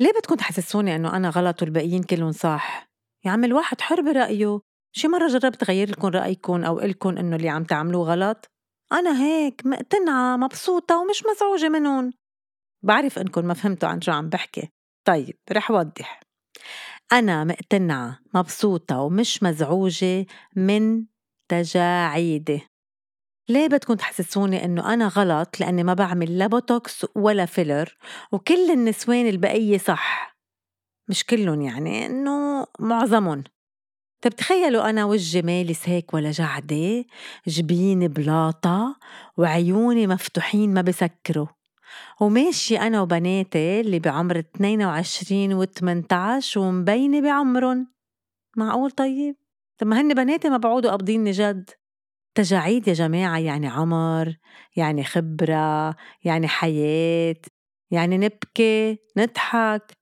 ليه بدكم تحسسوني إنه أنا غلط والباقيين كلّن صح؟ يا عمي الواحد حر برأيه، شي مرّة جرّبت غيّر لكم رأيكم أو إلكن إنه اللي عم تعملوه غلط؟ أنا هيك مقتنعة مبسوطة ومش مزعوجة منُن، بعرف إنكن ما فهمتوا عن شو عم بحكي، طيب رح وضّح، أنا مقتنعة مبسوطة ومش مزعوجة من تجاعيدي، ليه بدكن تحسسوني إنه أنا غلط لإنّي ما بعمل لا بوتوكس ولا filler؟ وكل النسوان البقية صح؟ مش كلُّن يعني إنه معظمُن، طيب تخيّلوا أنا وجّي مالس هيك ولا جعدة، جبيني بلاطة، وعيوني مفتوحين ما بي سكروا، وماشية أنا وبناتي اللي بي عمر تنينا وعشرين وتمنتاعش ومبينة بي عمرُن، معقول طيب؟ طب ما هنّي بناتي ما بعودوا قابضينّي جد، تجاعيد يا جماعة يعني عمر، يعني خبرة، يعني حياة، يعني نبكي، نضحك،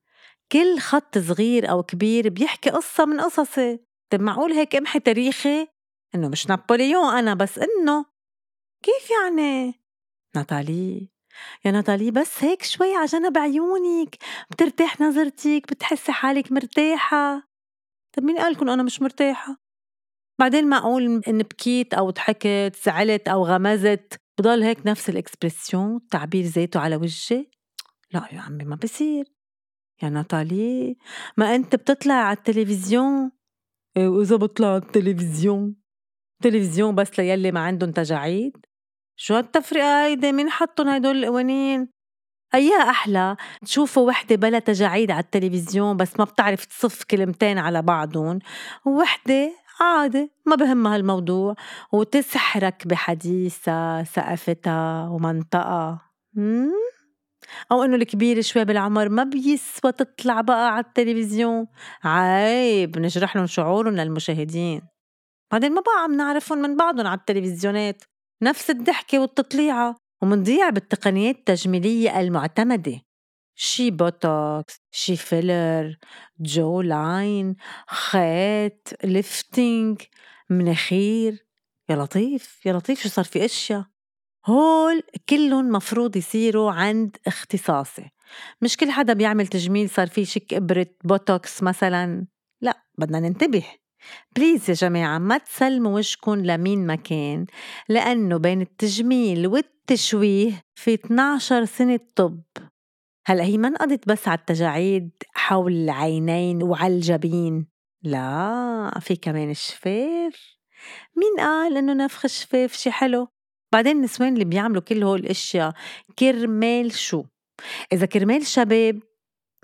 كل خط زغير أو كبير بيحكي قصّة من قصصي، طيب معقول هيك امحي تاريخي؟ إنّو مش نابوليون أنا بس إنّو كيف يعني؟ ناتالي يا ناتالي بس هيك شوي عا جنب عيونك بترتاح نظرتك بتحسّي حالك مرتاحة، طب مين قالكن أنا مش مرتاحة؟ بعدين معقول إن بكيت أو ضحكت زعلت أو غمزت بضل هيك نفس الإكسبرسيون تعبير ذاته على وجّي؟ لأ يا عمي ما بصير يا ناتالي ما إنت بتطلعي عالتليفزيون إيه وإذا بطلع عالتليفزيون تلفزيون بس ليلّي ما عندُن تجاعيد؟ شو هالتفرقة هيدي مين حطُّن هيدول القوانين؟ أيّا أحلى تشوفوا وحدة بلا تجاعيد عالتليفزيون بس ما بتعرف تصف كلمتين على بعضُن، ووحدة عادي ما بي همّا هالموضوع وتسحرك بي حديثا، ثقافتا، ومنطقا أو إنّو الكبيرة شوي بالعمر ما بيسوى تطلع بقى عالتليفزيون عيب نجرحلُن شعورٌ للمشاهدين، بعدين ما بقى عم نعرفُن من بعضُن عالتليفزيونات نفس الضحكة والتطليعة. ومنضيع بالتقنيات التجميليّة المُعتمدة. شي بوتوكس، شي filler، jawline، خيط، lifting، مناخير، يا لطيف يا لطيف شو صار في أشيا هول كلُّن مفروض يصيروا عند اختصاصي. مش كل حدا بيعمل تجميل صار في يشك إبرة بوتوكس مسلاً لأ بدنا ننتبه. please يا جماعة ما تسلموا وجهكُن لمين ما كان لأنّو بين التجميل والتشويه في طناعشر سنة طب، هلّأ هي ما انقضت بس عالتجاعيد حول العينين وعالجبين لا في كمان الشفاف مين قال إنّو نفخ الشفاف شي حلو؟ بعدين النسوان اللي بيعملوا كل هول الأشيا كرمال شو؟ إذا كرمال شباب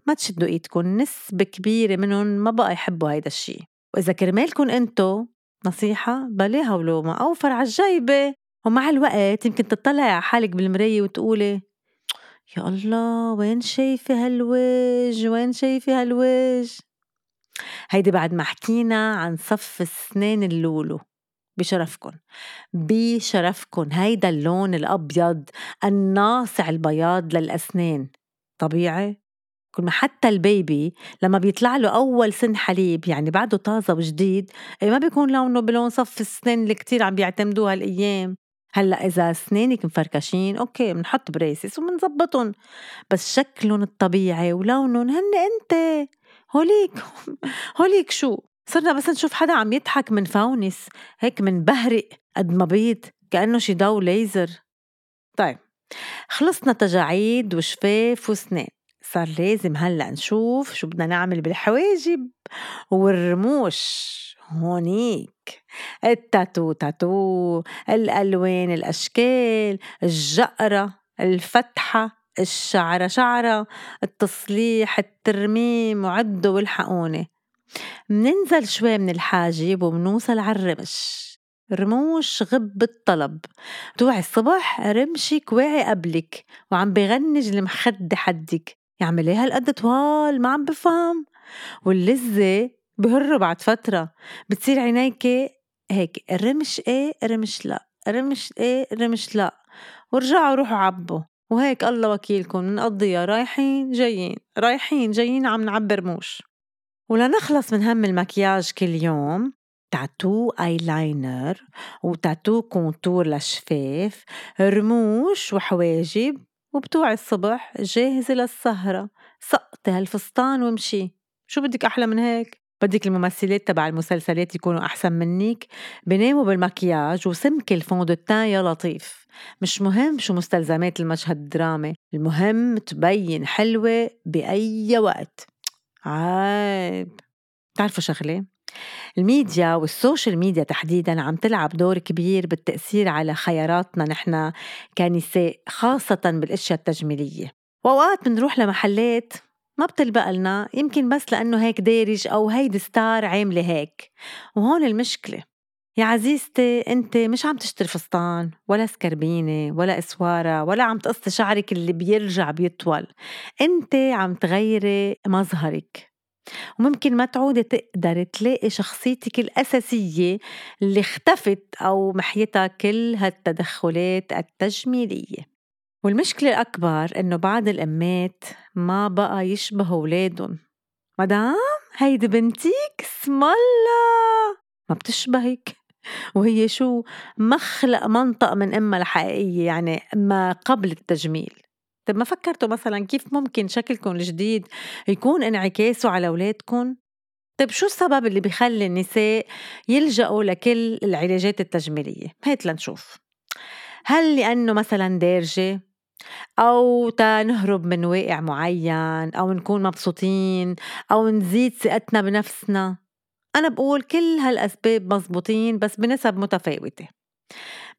ما تشدّوا إيدكُن نسبة كبيرة منُن ما بقى يحبّوا هيدا الشّي، وإذا كرمالكُن إنتو نصيحة بلاها ولومة أوفر عالجّيبة ومع الوقت يمكن تطلعي عا حالك بالمراية وتقولي يا الله وين شايفة هالوجه؟ وين شايفة هالوجه؟ هيدي بعد ما حكينا عن صف السنان اللولو بي شرفكُن بي شرفكُن هيدا اللّون الأبيض الناصع البياض للأسنان طبيعي؟ كل ما حتّى ال baby لمّا بيطلعلو أوّل سن حليب يعني بعده طازة وجديد إيه ما بيكون لونه بلون صف السنان اللي كتير عم بيعتمدوها هالأيّام، هلّأ إذا سنانك مفركشين okay منحط braces ومنزبّطُن بس شكلُن الطبيعي ولونُن هنّي إنت. هوليك هوليك شو؟ صرنا بس نشوف حدا عم يضحك منفونس هيك منبهرق قد ما بيض كأنّو شي ضو ليزر، طيب خلصنا تجاعيد وشفاف وسنان. صار لازم هلّأ نشوف شو بدنا نعمل بالحواجب والرموش. هونيك. التاتو تاتو، الألوان الأشكال، الجّقرة، الفتحة، الشّعرة شعرة، التصليح، الترميم وعدّوا والحقوني مننزل شوي من الحاجب ومنوصل عالرّمش رموش غب الطلب. توعي الصبح رمشك واعي قبلك وعم بي غنّج المخدّة حدِّك. يعمل ليه هالقد طوال ما عم بفهم. واللّذة بهرّوا بعد فترة بتصير عينيكي هيك رمش إيه رمش لأ رمش إيه رمش لأ ورجعوا روحوا عبّوا. وهيك الله وكيلكُن منقضّيها رايحين جايين رايحين جايين عم نعبّي رموش، ولنخلص من هم المكياج كل يوم tattoo eyeliner و tattoo contour لشفاف رموش وحواجب وبتوعي الصبح جاهزة للسهرة. سقطي هالفستان وامشي. شو بدك أحلى من هيك؟ بدك الممثلات تبع المسلسلات يكونوا أحسن منك. بناموا بالمكياج وسمك ال fond de teint يا لطيف. مش مهم شو مستلزمات المشهد الدرامي المهم تبين حلوة بأي وقت. عيب. بتعرفوا شغلة؟ ال media وال social media تحديدا عم تلعب دور كبير بالتأثير على خياراتنا نحن كنساء خاصة بالأشياء التجميلية. وأوقات بنروح لمحلات ما بتلبق لنا يمكن بس لأنه هيك دارج أو هيدي ستار عاملة هيك. وهون المشكلة. يا عزيزتي أنت مش عم تشتري فستان ولا سكربينة ولا إسوارة ولا عم تقصي شعرك اللي بيرجع بيطول. أنت عم تغيري مظهرك. وممكن ما تعودي تقدري تلاقي شخصيتك الأساسية اللي اختفت أو محيتها كل هالتدخلات التجميلية. والمشكلة الأكبر إنه بعض الأمات ما بقى يشبهوا ولادن مدام هيدي بنتيك اسم الله! ما بتشبهك. وهي شو؟ مخلق منطق من أمها الحقيقية يعني ما قبل التجميل. طب ما فكرتوا مثلا كيف ممكن شكلكم الجديد يكون انعكاسه على أولادكم؟ طيب شو السبب اللي بيخلي النساء يلجأوا لكل العلاجات التجميلية؟ هات لنشوف. هل لأنه مثلا دارجة؟ أو تنهرب من واقع معين أو نكون مبسوطين أو نزيد ثقتنا بنفسنا. أنا بقول كل هالأسباب مزبوطين بس بنسب متفاوتة.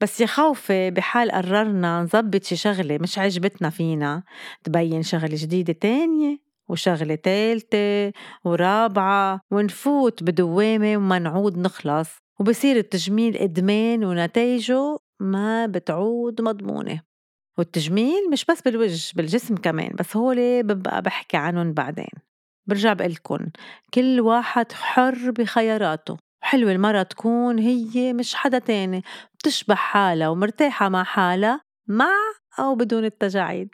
بس يا خوفي بحال قررنا نظبط شي شغلة مش عجبتنا فينا تبين شغلة جديدة تانية وشغلة تالتة ورابعة ونفوت بدوامة وما نعود نخلص. وبصير التجميل إدمان ونتائجه ما بتعود مضمونة. والتجميل مش بس بالوجه بالجسم كمان بس هولي ببقى بحكي عنهم بعدين. برجع بقلكن كل واحد حر بخياراته. حلوة المرة تكون هي مش حدا تاني. بتشبه حالها ومرتاحة مع حالها مع أو بدون التجاعيد.